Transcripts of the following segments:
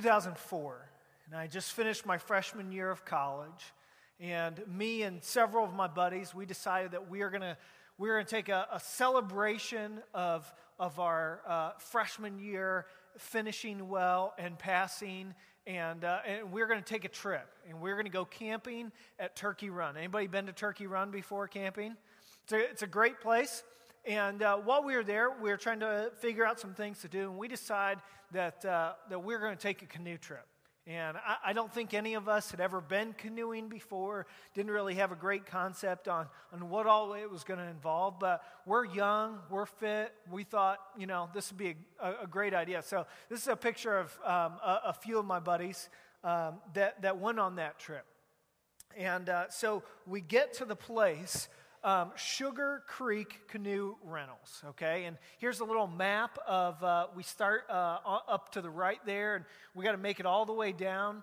2004, and I just finished my freshman year of college. And me and several of my buddies, we decided that we are going to we're going to take a, a, celebration of, of our uh, freshman year finishing well and passing and, uh, and we're going to take a trip and we're going to go camping at Turkey Run anybody been to Turkey Run before camping it's a, it's a great place and uh, while we were there, we were trying to figure out some things to do, and we decided that, uh, that we are going to take a canoe trip. And I, I, don't think any of us had ever been canoeing before, didn't really have a great concept on, on what all it was going to involve, but we're young, we're fit. We thought, you know, this would be a, a great idea. So, this is a picture of um, a, a, few of my buddies um, that, that went on that trip. And uh, so we get to the place um, Sugar Creek Canoe Rentals, okay? And here's a little map of, uh, we start uh, up to the right there, and we got to make it all the way down.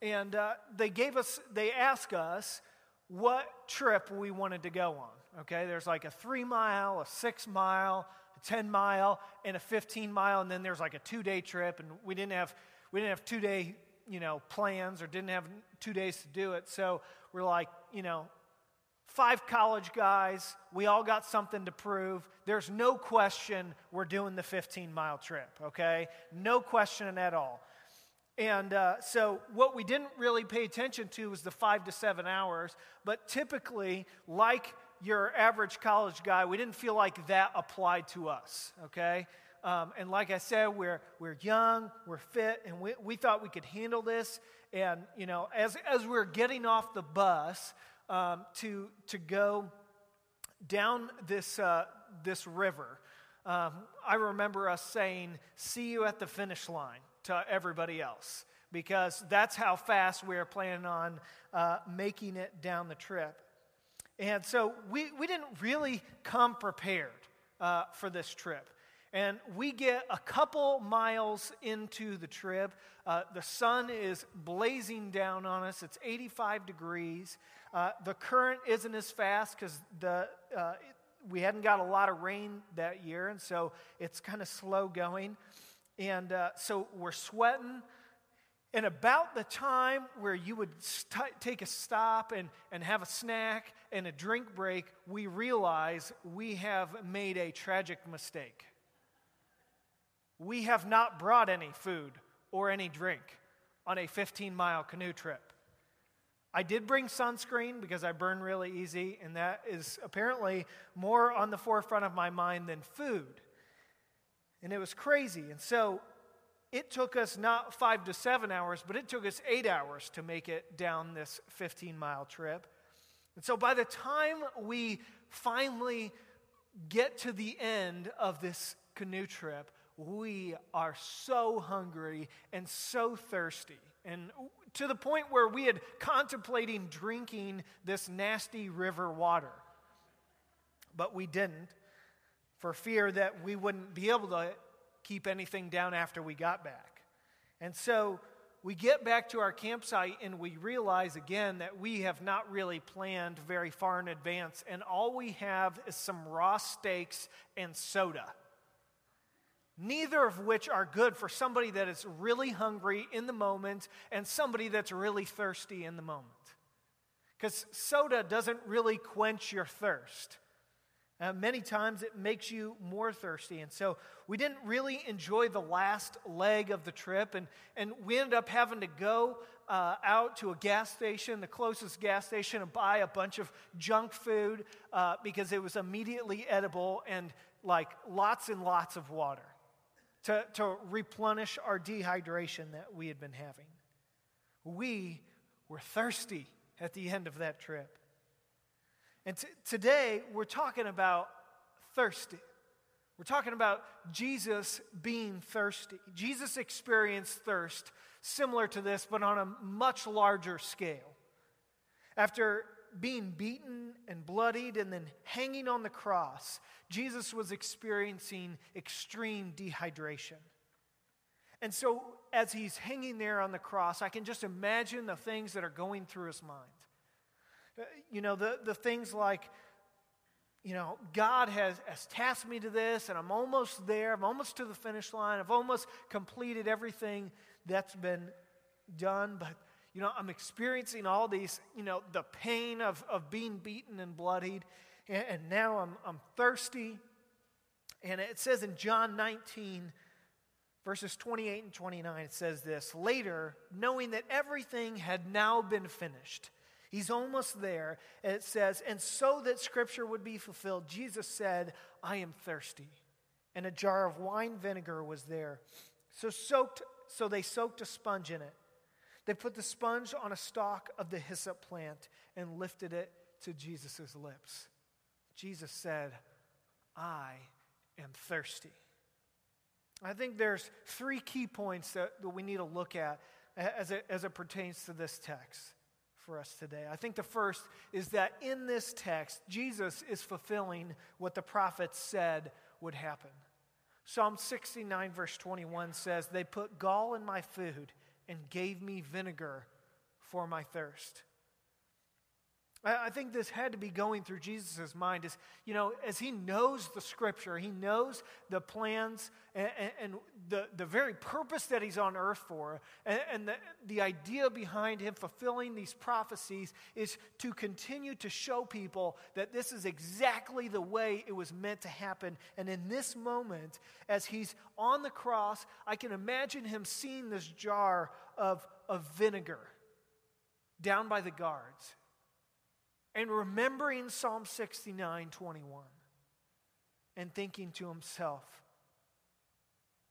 And uh, they gave us, they asked us what trip we wanted to go on, okay? There's like a three mile, a six mile, a 10 mile, and a 15 mile, and then there's like a two day trip, and we didn't have, we didn't have two day, you know, plans or didn't have two days to do it. So we're like, you know, five college guys. We all got something to prove. There's no question we're doing the 15 mile trip, okay? No question at all. And uh, so, what we didn't really pay attention to was the five to seven hours, but typically, like your average college guy, we didn't feel like that applied to us, okay? Um, and like I said, we're, we're young, we're fit, and we, we thought we could handle this. And, you know, as, as we we're getting off the bus, um, to, to go down this, uh, this river. Um, I remember us saying, See you at the finish line to everybody else, because that's how fast we are planning on uh, making it down the trip. And so we, we didn't really come prepared uh, for this trip. And we get a couple miles into the trip. Uh, the sun is blazing down on us. It's 85 degrees. Uh, the current isn't as fast because the uh, we hadn't got a lot of rain that year, and so it's kind of slow going. And uh, so we're sweating. And about the time where you would st- take a stop and, and have a snack and a drink break, we realize we have made a tragic mistake. We have not brought any food or any drink on a 15 mile canoe trip. I did bring sunscreen because I burn really easy, and that is apparently more on the forefront of my mind than food. And it was crazy. And so it took us not five to seven hours, but it took us eight hours to make it down this 15 mile trip. And so by the time we finally get to the end of this canoe trip, we are so hungry and so thirsty. And to the point where we had contemplating drinking this nasty river water. But we didn't for fear that we wouldn't be able to keep anything down after we got back. And so we get back to our campsite and we realize again that we have not really planned very far in advance, and all we have is some raw steaks and soda neither of which are good for somebody that is really hungry in the moment and somebody that's really thirsty in the moment. Because soda doesn't really quench your thirst. Uh, many times it makes you more thirsty. And so we didn't really enjoy the last leg of the trip, and, and we ended up having to go uh, out to a gas station, the closest gas station, and buy a bunch of junk food uh, because it was immediately edible and like lots and lots of water to, to replenish our dehydration that we had been having. We were thirsty at the end of that trip. And t- today, we're talking about thirsty. We're talking about Jesus being thirsty. Jesus experienced thirst similar to this, but on a much larger scale. After being beaten and bloodied and then hanging on the cross, Jesus was experiencing extreme dehydration. And so, as he's hanging there on the cross, I can just imagine the things that are going through his mind. Uh, you know, the, the things like, you know, God has, has tasked me to this, and I'm almost there. I'm almost to the finish line. I've almost completed everything that's been done, but you know, I'm experiencing all these, you know, the pain of, of being beaten and bloodied, and, and now I'm, I'm thirsty. And it says in John 19, verses 28 and 29, it says this Later, knowing that everything had now been finished, he's almost there, and it says, And so that scripture would be fulfilled, Jesus said, I am thirsty. And a jar of wine vinegar was there. So, soaked, so they soaked a sponge in it. They put the sponge on a stalk of the hyssop plant and lifted it to Jesus' lips. Jesus said, I am thirsty. I think there's three key points that, that we need to look at as it, as it pertains to this text for us today. I think the first is that in this text, Jesus is fulfilling what the prophets said would happen. Psalm 69, verse 21 says, They put gall in my food and gave me vinegar for my thirst. I think this had to be going through Jesus' mind as, you know, as he knows the scripture, he knows the plans and, and the, the very purpose that he's on earth for. And, and the, the idea behind him fulfilling these prophecies is to continue to show people that this is exactly the way it was meant to happen. And in this moment, as he's on the cross, I can imagine him seeing this jar of, of vinegar down by the guards and remembering Psalm 69 21 and thinking to himself,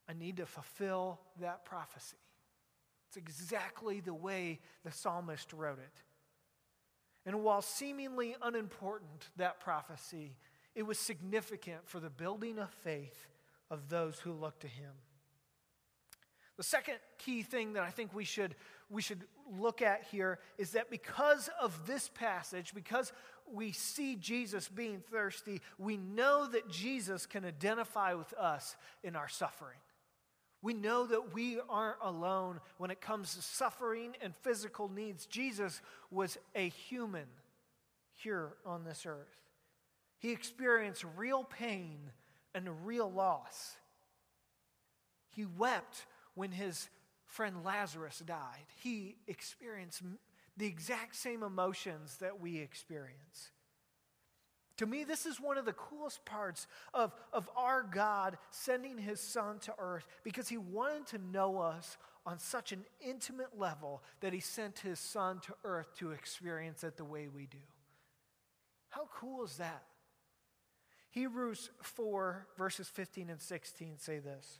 I need to fulfill that prophecy. It's exactly the way the psalmist wrote it. And while seemingly unimportant, that prophecy, it was significant for the building of faith of those who look to him. The second key thing that I think we should, we should look at here is that because of this passage, because we see Jesus being thirsty, we know that Jesus can identify with us in our suffering. We know that we aren't alone when it comes to suffering and physical needs. Jesus was a human here on this earth. He experienced real pain and real loss. He wept when his friend Lazarus died, he experienced the exact same emotions that we experience. To me, this is one of the coolest parts of, of our God sending his son to earth because he wanted to know us on such an intimate level that he sent his son to earth to experience it the way we do. How cool is that? Hebrews 4, verses 15 and 16 say this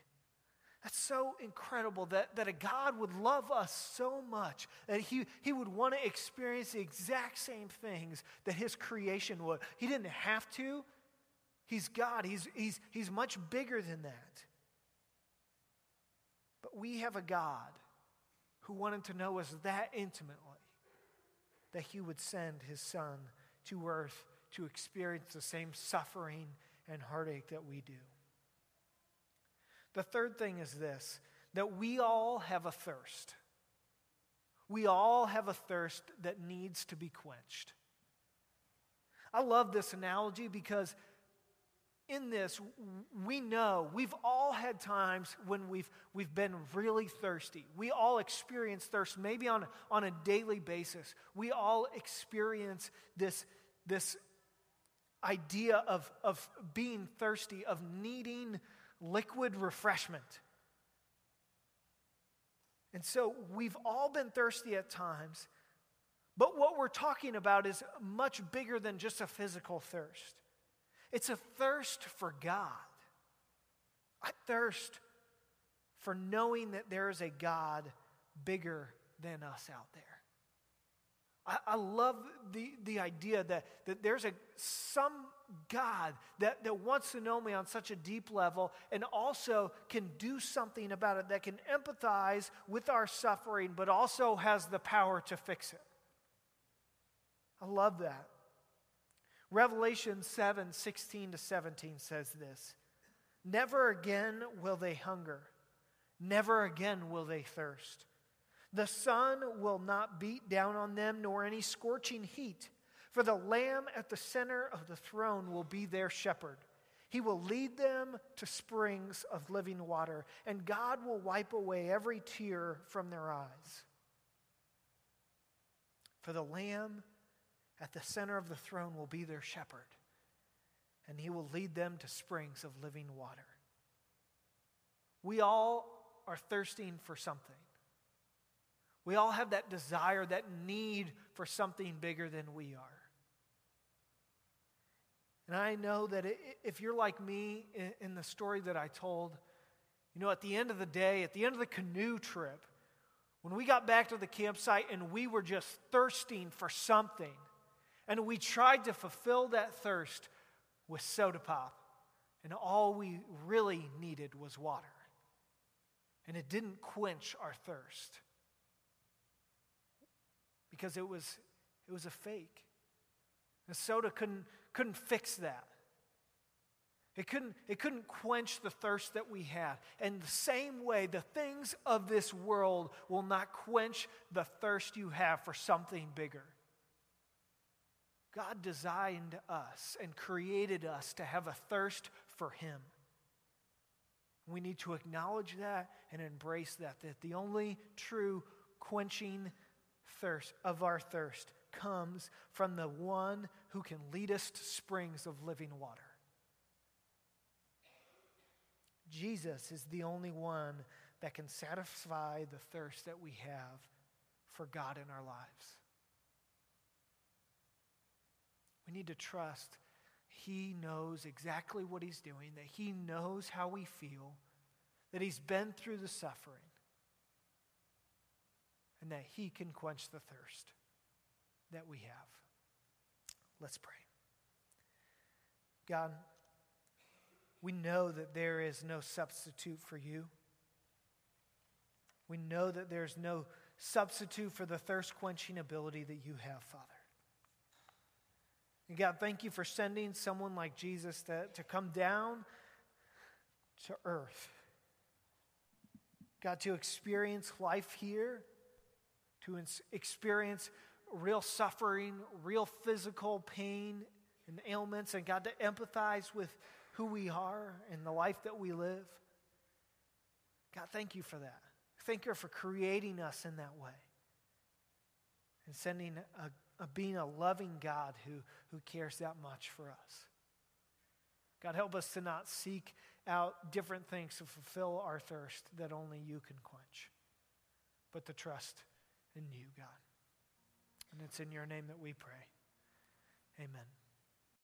That's so incredible that, that a God would love us so much that he, he would want to experience the exact same things that his creation would. He didn't have to. He's God, he's, he's, he's much bigger than that. But we have a God who wanted to know us that intimately that he would send his son to earth to experience the same suffering and heartache that we do. The third thing is this that we all have a thirst. We all have a thirst that needs to be quenched. I love this analogy because in this, we know we've all had times when we've, we've been really thirsty. We all experience thirst, maybe on, on a daily basis. We all experience this, this idea of, of being thirsty, of needing liquid refreshment. And so we've all been thirsty at times, but what we're talking about is much bigger than just a physical thirst. It's a thirst for God. I thirst for knowing that there is a God bigger than us out there. I, I love the, the idea that, that there's a, some God that, that wants to know me on such a deep level and also can do something about it, that can empathize with our suffering, but also has the power to fix it. I love that. Revelation 7 16 to 17 says this Never again will they hunger, never again will they thirst. The sun will not beat down on them, nor any scorching heat, for the Lamb at the center of the throne will be their shepherd. He will lead them to springs of living water, and God will wipe away every tear from their eyes. For the Lamb at the center of the throne will be their shepherd, and he will lead them to springs of living water. We all are thirsting for something. We all have that desire, that need for something bigger than we are. And I know that if you're like me in the story that I told, you know, at the end of the day, at the end of the canoe trip, when we got back to the campsite and we were just thirsting for something, and we tried to fulfill that thirst with soda pop, and all we really needed was water. And it didn't quench our thirst because it was, it was a fake. And soda couldn't, couldn't fix that. It couldn't, it couldn't quench the thirst that we had. And the same way, the things of this world will not quench the thirst you have for something bigger. God designed us and created us to have a thirst for Him. We need to acknowledge that and embrace that, that the only true quenching thirst of our thirst comes from the one who can lead us to springs of living water. Jesus is the only one that can satisfy the thirst that we have for God in our lives. We need to trust He knows exactly what He's doing, that He knows how we feel, that He's been through the suffering, and that He can quench the thirst that we have. Let's pray. God, we know that there is no substitute for you. We know that there's no substitute for the thirst quenching ability that you have, Father. And God, thank you for sending someone like Jesus to, to come down to earth. God, to experience life here, to experience real suffering, real physical pain and ailments, and God, to empathize with who we are and the life that we live. God, thank you for that. Thank you for creating us in that way and sending a, a being a loving God who, who cares that much for us. God, help us to not seek out different things to fulfill our thirst that only you can quench, but to trust in you, God. And it's in your name that we pray. Amen.